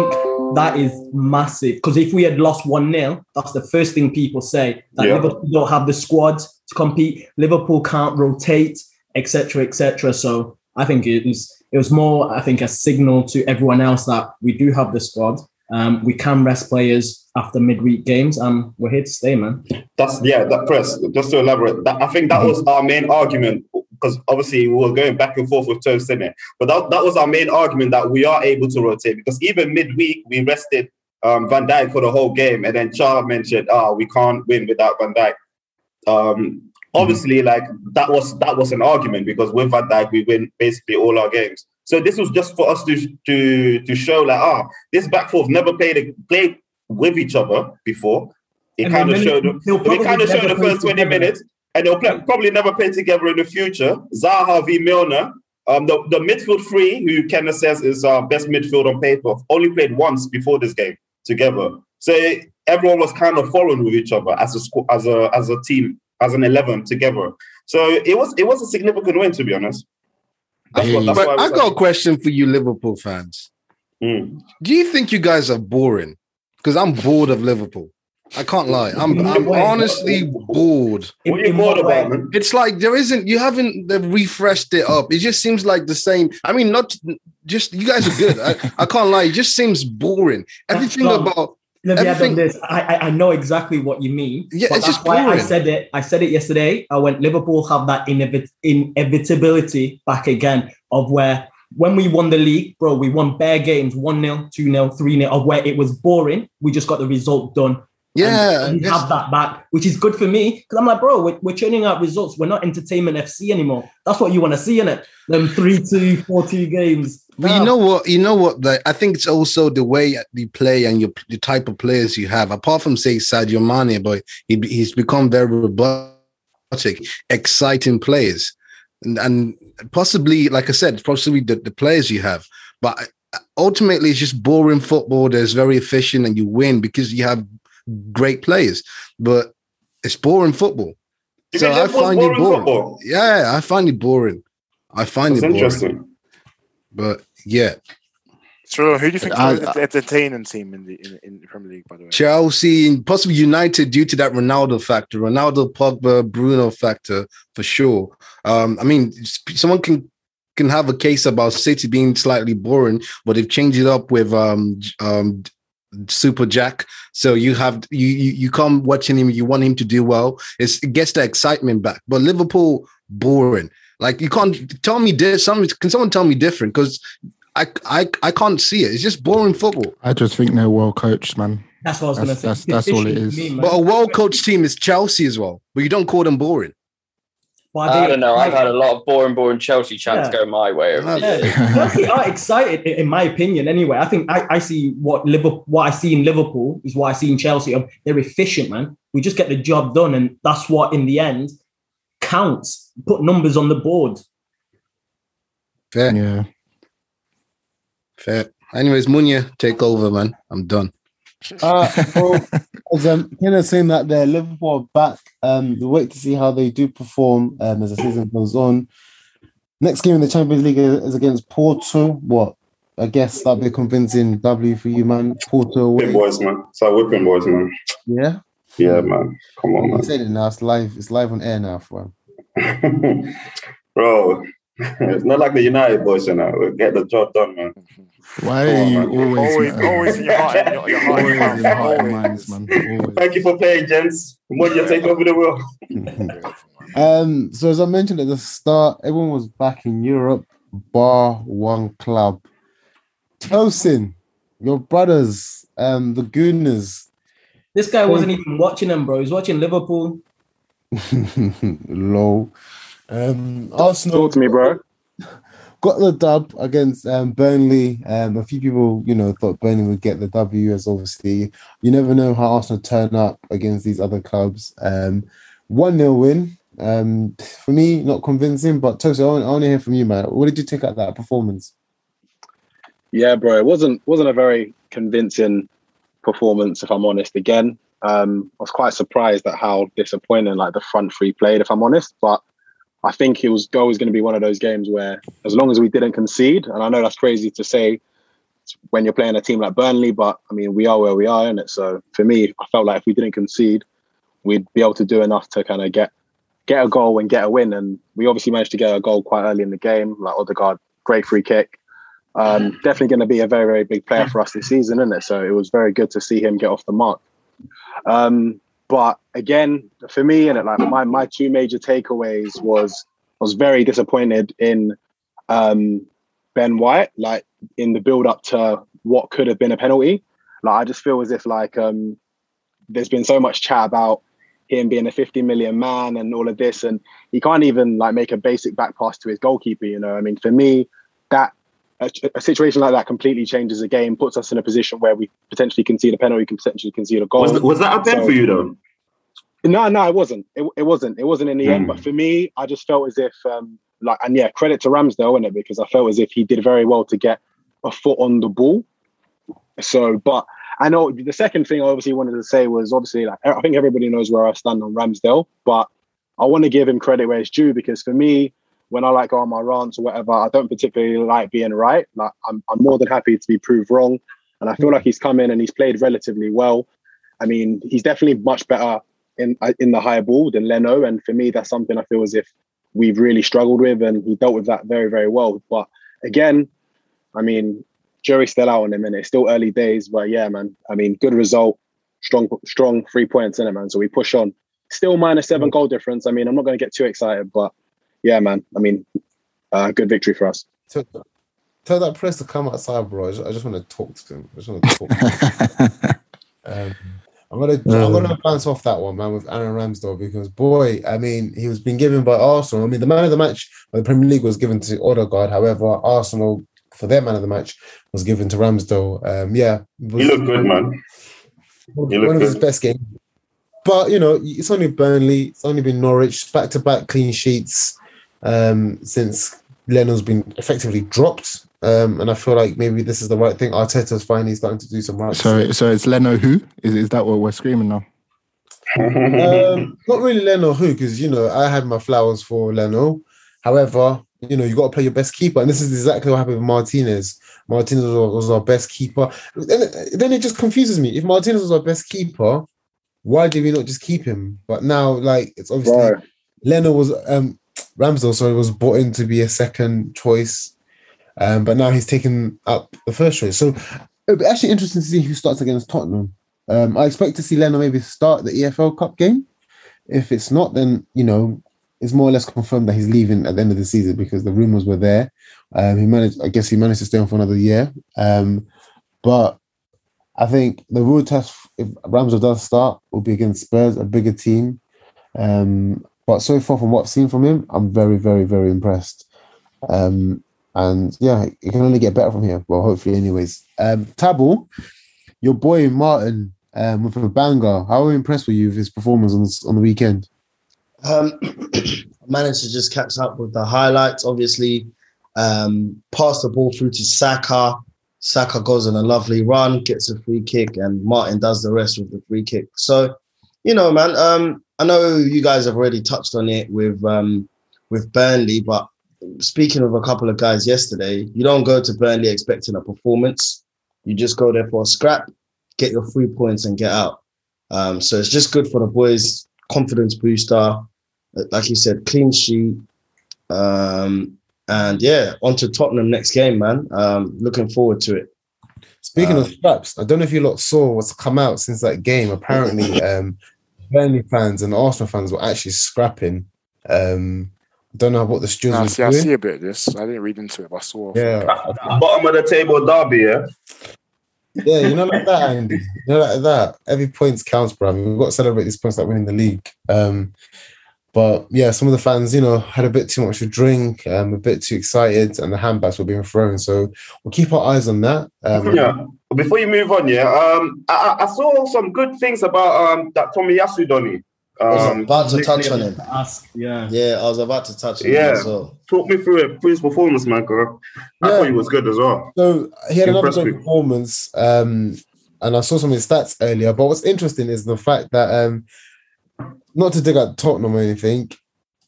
that is massive. Because if we had lost 1 0, that's the first thing people say that Yeah. Liverpool don't have the squad to compete, Liverpool can't rotate, etc., etc. So I think it was it was more, I think, a signal to everyone else that we do have the squad. Um, we can rest players after midweek games, and we're here to stay, man. That's yeah, that press. Just to elaborate, that, I think that was our main argument because obviously we were going back and forth with in it. But that, that was our main argument that we are able to rotate because even midweek we rested um, Van Dijk for the whole game, and then Char mentioned, "Ah, we can't win without Van Dijk." Um, obviously, like that was that was an argument because with Van Dijk we win basically all our games. So this was just for us to to to show like, ah, this back four never played a, played with each other before. It And kind of showed. they'll kind of showed the first twenty together. minutes, and they'll play, probably never play together in the future. Zaha v Milner. Um, the, the midfield three, who Kenneth says is our best midfield on paper, only played once before this game together. So everyone was kind of following with each other as a squ- as a as a team, as an eleven together. So it was it was a significant win, to be honest. That's what, that's But why I was got a question for you, Liverpool fans. Mm. Do you think you guys are boring? Because I'm bored of Liverpool. I can't lie. I'm, I'm honestly bored. What are you bored about, man? It's like there isn't. You haven't refreshed it up. It just seems like the same. I mean, not just you guys are good. I, I can't lie. It just seems boring. Everything about Let me add Everything- on this. I, I I know exactly what you mean. Yeah, but it's that's just why I said it. I said it yesterday. Uh, I went Liverpool have that inevit- inevitability back again of where when we won the league, bro, we won bare games 1 0, 2 0, 3 0, of where it was boring. We just got the result done. Yeah. And we have that back, which is good for me because I'm like, bro, we're, we're churning out results. We're not entertainment FC anymore. That's what you want to see in it. Them 3 2, 4 2 games. But you know what? You know what? The, I think it's also the way you play and your the type of players you have. Apart from say Sadio Mane, but he, he's become very robotic, exciting players, and, and possibly, like I said, possibly the, the players you have. But ultimately, it's just boring football. That's very efficient, and you win because you have great players. But it's boring football. You so I Liverpool's find it boring boring. football? Yeah, I find it boring. I find That's it boring. interesting. But yeah, So who do you think I- is the entertaining team in the in, in the Premier League? By the way, Chelsea and possibly United due to that Ronaldo factor, Ronaldo, Pogba, Bruno factor for sure. Um, I mean, someone can can have a case about City being slightly boring, but they've changed it up with um, um, Super Jack. So you have you, you you come watching him, you want him to do well. It's, it gets the excitement back. But Liverpool boring. Like you can't tell me this. Some can someone tell me different? Because I, I I can't see it. It's just boring football. I just think they're well coached, man. That's what I was going to That's- say. that's- that's all it Efficient is. to me, man. But a well coached team is Chelsea as well. But you don't call them boring. But I they- don't know. I've had a lot of boring, boring Chelsea chants Yeah. go my way over the Yeah. years. Chelsea are excited, in my opinion. Anyway, I think I, I see what Liverpool, what I see in Liverpool is what I see in Chelsea. Um, They're efficient, man. We just get the job done, and that's what, in the end, counts. Put numbers on the board. Fair. Yeah. Fair. Anyways, Munya, take over, man. I'm done. Uh, well, as um, Kenneth saying that they're Liverpool are back. Um, we wait to see how they do perform um, as the season goes on. Next game in the Champions League is against Porto. What? I guess that'll be a convincing W for you, man. Porto Whipping away. boys, man. So whipping boys, man. Yeah, Yeah, man. Come on, you said it now. It's live. It's live on air now, bro. man. Bro, it's not like the United boys, you know. We'll get the job done, man. Why are on, you man. always, always, always in your heart, and your, your heart, always in your heart and always. minds, man? Always. Thank you for playing, gents. Munya, take over the world. Um, so as I mentioned at the start, everyone was back in Europe, bar one club. Tosin, your brothers, um, the Gooners, This guy wasn't even watching them, bro. He's watching Liverpool. Low. Um, Arsenal Talk to me, bro. got the dub against um, Burnley. Um, a few people, you know, thought Burnley would get the W, as obviously you never know how Arsenal turn up against these other clubs. Um, one 0 win. Um, for me, not convincing, but Tosi, I want, to hear from you, man. What did you take out that performance? Yeah, bro. It wasn't wasn't a very convincing performance, if I'm honest. Again, um, I was quite surprised at how disappointing like the front three played, if I'm honest. But I think it was go was going to be one of those games where, as long as we didn't concede, and I know that's crazy to say when you're playing a team like Burnley, but I mean we are where we are in it. So for me, I felt like if we didn't concede, we'd be able to do enough to kind of get get a goal and get a win. And we obviously managed to get a goal quite early in the game, like Odegaard, great free kick. Um, definitely going to be a very, very big player for us this season, isn't it? So it was very good to see him get off the mark. Um, but again, for me, and like my my two major takeaways was I was very disappointed in um, Ben White, like in the build up to what could have been a penalty. Like I just feel as if like um, there's been so much chat about him being a 50 million man and all of this, and he can't even like make a basic back pass to his goalkeeper. You know, I mean, for me, that a, a situation like that completely changes the game, puts us in a position where we potentially concede a penalty, can potentially concede a goal. Was, was that a pen So- for you though? no, no, it wasn't. It, it wasn't. It wasn't in the end. Mm. But for me, I just felt as if, um, like, and yeah, credit to Ramsdale in it because I felt as if he did very well to get a foot on the ball. So, but I know the second thing I obviously wanted to say was obviously like I think everybody knows where I stand on Ramsdale, but I want to give him credit where it's due because for me, when I like go on my rants or whatever, I don't particularly like being right. Like I'm, I'm more than happy to be proved wrong, and I feel like he's come in and he's played relatively well. I mean, he's definitely much better in in the higher ball than Leno, and for me, that's something I feel as if we've really struggled with, and he dealt with that very, very well. But again, I mean, jury's still out on him, and it's still early days. But yeah, man, I mean, good result, strong, strong three points in it, man. So we push on. Still minus seven mm. goal difference. I mean, I'm not going to get too excited, but yeah, man. I mean, uh, good victory for us. Tell, tell that press to come outside, bro. I just, I just want to talk to him. I just want to talk. um, I'm gonna I'm gonna bounce off that one, man, with Aaron Ramsdale because boy, I mean, he was being given by Arsenal. I mean, the man of the match by the Premier League was given to Odegaard. However, Arsenal for their man of the match was given to Ramsdale. Um, yeah, He looked good, man. one He looked of his best games. But you know, it's only Burnley, it's only been Norwich, back to back clean sheets um, since Leno's been effectively dropped. Um, and I feel like maybe this is the right thing. Arteta's finally starting to do some right. So, so it's Leno who is is that what we're screaming now? um, not really Leno who, because you know I had my flowers for Leno. However, you know you got to play your best keeper, and this is exactly what happened with Martinez. Martinez was, was our best keeper. Then, then it just confuses me. If Martinez was our best keeper, why did we not just keep him? But now, like it's obviously Right. Leno was um Ramsdale, sorry, was brought in to be a second choice, um, but now he's taken up the first choice. So it'll be actually interesting to see who starts against Tottenham. Um, I expect to see Leno maybe start the EFL Cup game. If it's not, then you know it's more or less confirmed that he's leaving at the end of the season because the rumors were there. Um, he managed, I guess, he managed to stay on for another year. Um, but I think the real test, if Ramsdale does start, will be against Spurs, a bigger team. Um, but so far, from what I've seen from him, I'm very, very, very impressed. Um, and yeah, it can only get better from here. Well, hopefully, anyways. Um, Tabo, your boy Martin, um, with a banger. How impressed were you with his performance on on the weekend? Um, managed to just catch up with the highlights. Obviously, um, pass the ball through to Saka. Saka goes on a lovely run, gets a free kick, and Martin does the rest with the free kick. So, you know, man, um, I know you guys have already touched on it with um, with Burnley, but speaking of a couple of guys yesterday, you don't go to Burnley expecting a performance. You just go there for a scrap, get your three points, and get out. Um, so it's just good for the boys, confidence booster. Like you said, clean sheet. Um, and yeah, on to Tottenham next game, man. Um, looking forward to it. Speaking Um, of scraps, I don't know if you lot saw what's come out since that game. Apparently, um, Burnley fans and Arsenal fans were actually scrapping. Um, I don't know what the stewards Nah, were see, I see a bit of this. I didn't read into it, but I saw. Yeah, Bottom of the table derby, yeah. Yeah, you know like that, Andy. You know like that. Every point counts, bro. I mean, we've got to celebrate these points like winning the league. Um, but yeah, some of the fans, you know, had a bit too much to drink, um, a bit too excited, and the handbags were being thrown. So we'll keep our eyes on that. Um, yeah. Before you move on, yeah, um, I, I I saw some good things about um that Tomiyasu Donny. I was Um, about to touch on him. Ask, yeah. Yeah, I was about to touch on him Yeah. as well. talk me through it, through his performance, man. Girl. I Yeah. thought he was good as well. So he had another Impressed great me. performance, um, and I saw some of his stats earlier. But what's interesting is the fact that, um, not to dig at Tottenham or anything,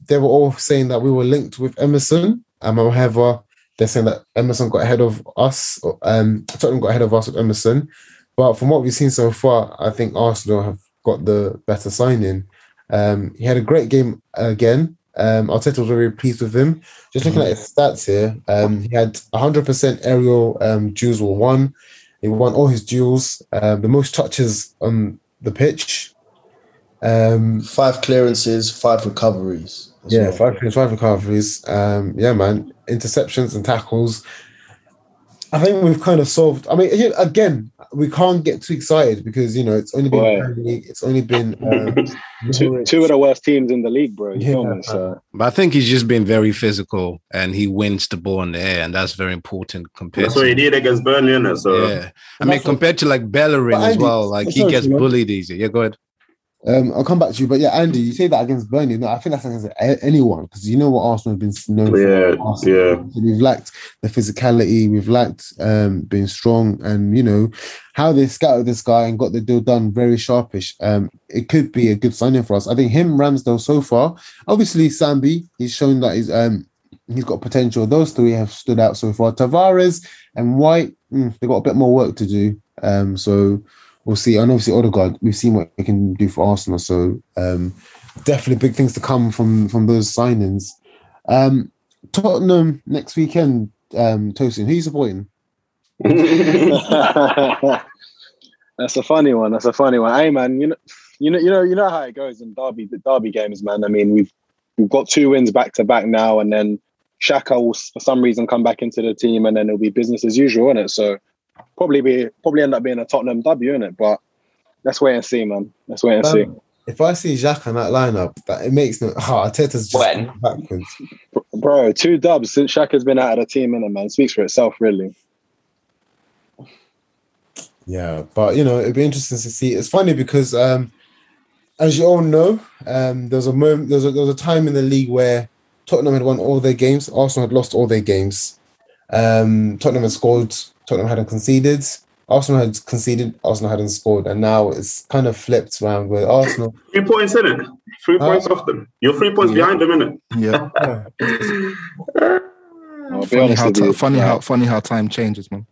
they were all saying that we were linked with Emerson. Um, however, they're saying that Emerson got ahead of us. Um, Tottenham got ahead of us with Emerson. But from what we've seen so far, I think Arsenal have got the better signing. Um, he had a great game again. Um, Arteta was very pleased with him. Just looking at his stats here, um, he had 100% aerial um, duels were won. He won all his duels, um, the most touches on the pitch. Um, Five clearances, five recoveries. yeah, well. five cleans, five recoveries. Um, yeah, man, interceptions and tackles. I think we've kind of solved. I mean, again, we can't get too excited because you know it's only been Premier League, it's only been um, Two, two of the worst teams in the league, bro. You feel Yeah. me? So But I think he's just been very physical and he wins the ball in the air, and that's very important compared That's what he to did against Burnley, innit? So yeah. I mean, compared to like Bellerin as well, like he gets bullied easy. Yeah, go ahead. Um, I'll come back to you, but yeah, Andy, you say that against Burnley. No, I think that's against anyone because you know what Arsenal have been known Yeah, for. Arsenal. yeah. We've lacked the physicality, we've lacked um, being strong, and you know how they scouted this guy and got the deal done very sharpish. Um, it could be a good signing for us. I think him, Ramsdale, so far. Obviously, Sambi, he's shown that he's um he's got potential. Those three have stood out so far. Tavares and White, mm, they got a bit more work to do. Um, so we'll see. And obviously, Odegaard, we've seen what he can do for Arsenal. So um, definitely big things to come from from those signings. Um, Tottenham next weekend. Um, Tosin, who you supporting? that's a funny one. That's a funny one. Hey man, you know, you know, you know, you know how it goes in derby, the derby games, man. I mean, we've we've got two wins back to back now, and then Xhaka will for some reason come back into the team, and then it'll be business as usual, isn't it? So probably be probably end up being a Tottenham W, in it. But let's wait and see, man. Let's wait and see. Um, if I see Jacques on that lineup, that it makes no. Oh, Arteta's just When? going backwards. Bro, two dubs since Xhaka's been out of the team, in it, man. Speaks for itself, really. Yeah, but you know, it'd be interesting to see. It's funny because, um, as you all know, um, there was a moment, there was a, there was a time in the league where Tottenham had won all their games, Arsenal had lost all their games. Um, Tottenham had scored, Tottenham hadn't conceded. Arsenal had conceded, Arsenal hadn't scored, and now it's kind of flipped around with Arsenal. three points in it. Three Huh? points off them. You're three points Yeah. behind them, innit? Yeah. I'll funny how with ti- you. funny Yeah. how funny how time changes, man.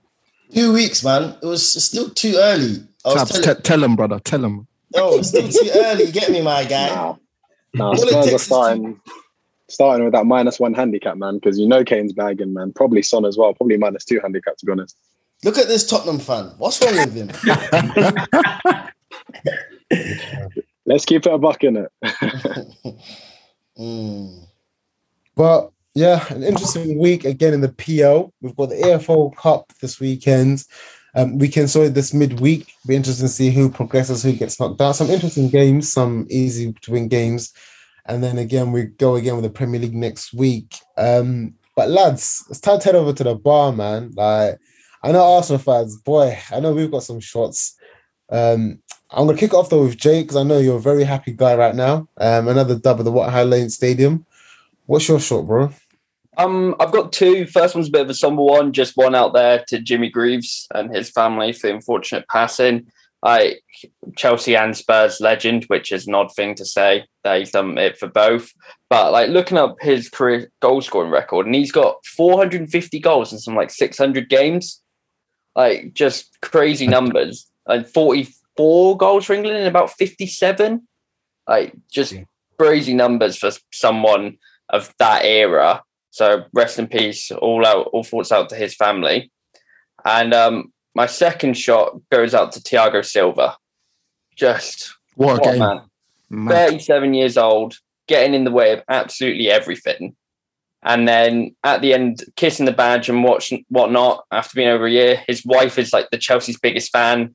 Two weeks, man. It was still too early. I was Tabs, telling, te- tell him, brother. Tell him. no, it's still too early. Get me, my guy. Nah, nah All it Spurs are is starting, starting with that minus one handicap, man, because you know Kane's bagging, man. Probably Son as well. Probably minus two handicap, to be honest. Look at this Tottenham fan. What's wrong with him? Let's keep it a buck in it. Mm. But yeah, an interesting week again in the PL. We've got the EFL Cup this weekend. Um, weekend, sorry, this midweek. Be interesting to see who progresses, who gets knocked out. Some interesting games, some easy to win games. And then again, we go again with the Premier League next week. Um, but lads, it's time to head over to the bar, man. Like, I know Arsenal fans, boy, I know we've got some shots. Um, I'm gonna kick off though with Jake because I know you're a very happy guy right now. Um, another dub of the White Hart Lane Stadium. What's your shot, bro? Um, I've got two. First one's a bit of a somber one. Just one out there to Jimmy Greaves and his family for unfortunate passing. I Chelsea and Spurs legend, which is an odd thing to say that he's done it for both. But like looking up his career goal scoring record, and he's got 450 goals in some like 600 games, like just crazy numbers. And 44 goals for England in about 57, like just crazy numbers for someone of that era. So rest in peace. All out, all thoughts out to his family. And um, my second shot goes out to Thiago Silva. Just What a what game. man. Mad. 37 years old, getting in the way of absolutely everything. And then at the end, kissing the badge and watch whatnot after being over a year. His wife is like the Chelsea's biggest fan.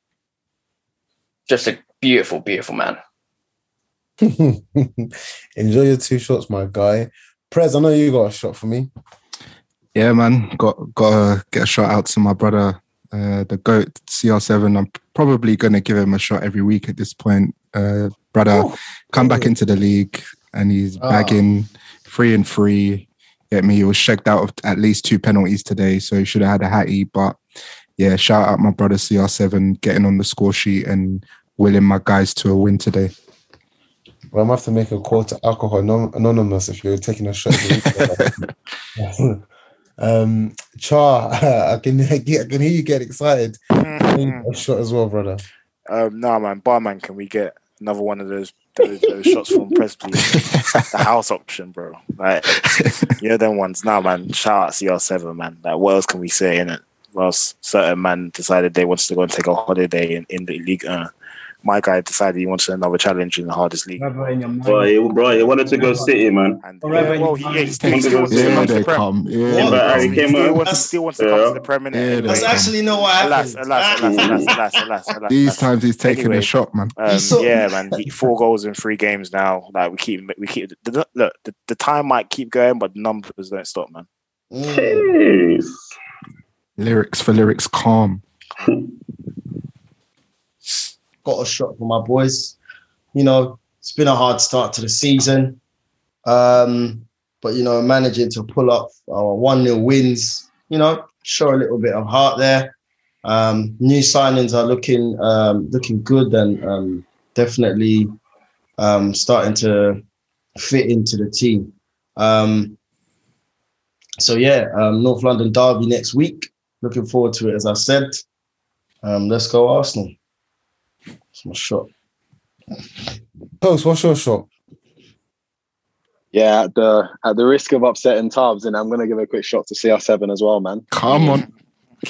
Just a beautiful, beautiful man. Enjoy your two shots, my guy. Prez, I know you got a shot for me. Yeah, man. Got got to get a shout out to my brother, uh, the goat CR7. I'm probably gonna give him a shot every week at this point. Uh, brother, come back into the league, and he's Ah. bagging three and three. Get me? He was checked out of at least two penalties today, so he should have had a hattie. But yeah, shout out my brother CR7 getting on the score sheet and willing my guys to a win today. Well, I'm gonna have to make a call to alcohol anonymous if you're taking a shot. um, Char, I can I can hear you get excited. I need a shot as well, brother. Um, no, man, barman, can we get another one of those those, those shots from Press, please? the house option, bro. Like, you know them ones. Nah, man. Shout out CR7, man. Like, what else can we say in it? Whilst certain man decided they wanted to go and take a holiday in, in the league, uh, my guy decided he wanted another challenge in the hardest league. Forever in. Bro, he, bro, he wanted to go City, man. And Forever in well, he, mind. yeah, he still, he still wants to come to they the Prem. come. Yeah, Yeah, but Harry come. came Still wants, to, still wants to come to the Prem, innit? Yeah, Anyway, That's come. actually not what alas, happened. alas, alas, alas, alas, alas, alas, These alas. times he's taking Anyway. a shot, man. Um, saw- yeah, man, he, four goals in three games now. Like we keep, we keep. The, the, look, the, the time might keep going, but the numbers don't stop, man. Mm. Jeez. Lyrics for lyrics, calm. got a shot for my boys. You know, it's been a hard start to the season. Um, but you know, managing to pull up our one 0 wins, you know, show a little bit of heart there. Um, new signings are looking um, looking good and um, definitely um, starting to fit into the team. Um, so yeah, um, North London derby next week. Looking forward to it, as I said. Um, let's go Arsenal. It's my shot. Post, what's your shot? Yeah, at the at the risk of upsetting Tabs, and I'm gonna give a quick shot to CR7 as well, man. Come on.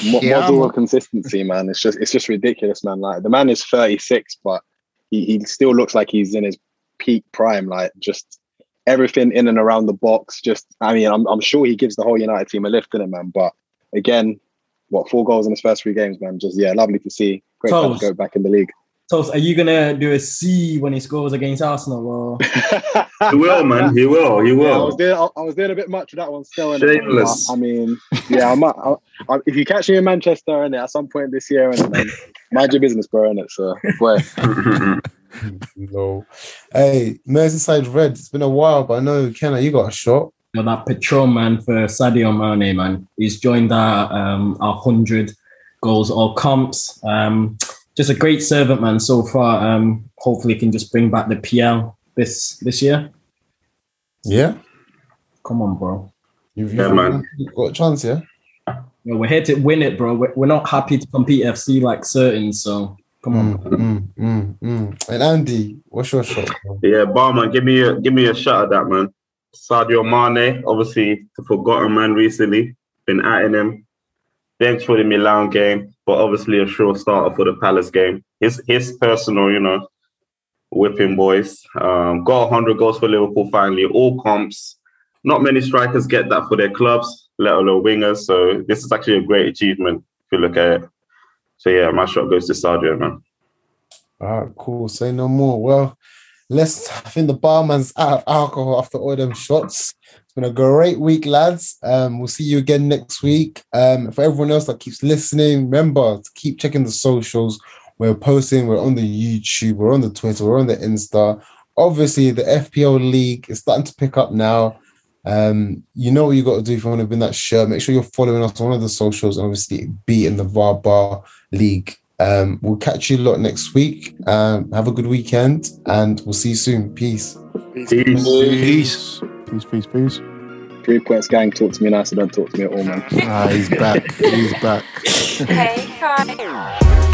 Mo- Yeah, model man. of consistency, man. It's just it's just ridiculous, man. Like the man is 36, but he, he still looks like he's in his peak prime. Like just everything in and around the box. Just I mean, I'm I'm sure he gives the whole United team a lift in it, man. But again, what four goals in his first three games, man? Just yeah, lovely to see. Great to Toes. go back in the league. Toast, are you gonna do a C when he scores against Arsenal? Or He will, man. He will. He Yeah, I will. was doing I, I was doing a bit much with that one still. Shameless. I, I mean, yeah, I might. I, I, if you catch me in Manchester innit, at some point this year, and man, mind your business, bro. Innit, so boy. No. Hey, Merseyside Red. It's been a while, but I know Kenna, you got a shot. you know, that Patron man for Sadio Mane, man. He's joined our um our hundred goals or comps. Um, just a great servant, man. So far, um, hopefully, he can just bring back the PL this this year. Yeah. Come on, bro. You've, Yeah, you've man. got a chance, yeah. You know, we're here to win it, bro. We're, we're not happy to compete FC like certain. So come on. Mm, mm, mm, mm. And Andy, what's your shot? bro? Yeah, barman, give me a give me a shot at that, man. Sadio Mane, obviously the forgotten man recently. Been at him. Bench for the Milan game, but obviously a sure starter for the Palace game. His his personal, you know, whipping boys. Um, got 100 goals for Liverpool finally, all comps. Not many strikers get that for their clubs, let alone wingers. So this is actually a great achievement if you look at it. So yeah, my shot goes to Sadio, man. All right, cool. Say no more. Well, let's. I think the barman's out of alcohol after all them shots. It's been a great week, lads. Um, we'll see you again next week. Um, for everyone else that keeps listening, remember to keep checking the socials. We're posting. We're on the YouTube. We're on the Twitter. We're on the Insta. Obviously, the FPL league is starting to pick up now. Um, you know what you got to do if you want to win that shirt. Make sure you're following us on one of the socials, and obviously be in the VAR Bar League. Um, we'll catch you a lot next week. Um, have a good weekend, and we'll see you soon. Peace. Peace. Peace. Peace, peace, peace. Three points, gang. Talk to me nice, and don't talk to me at all, man. Ah, he's back. He's back. Hey, Kai.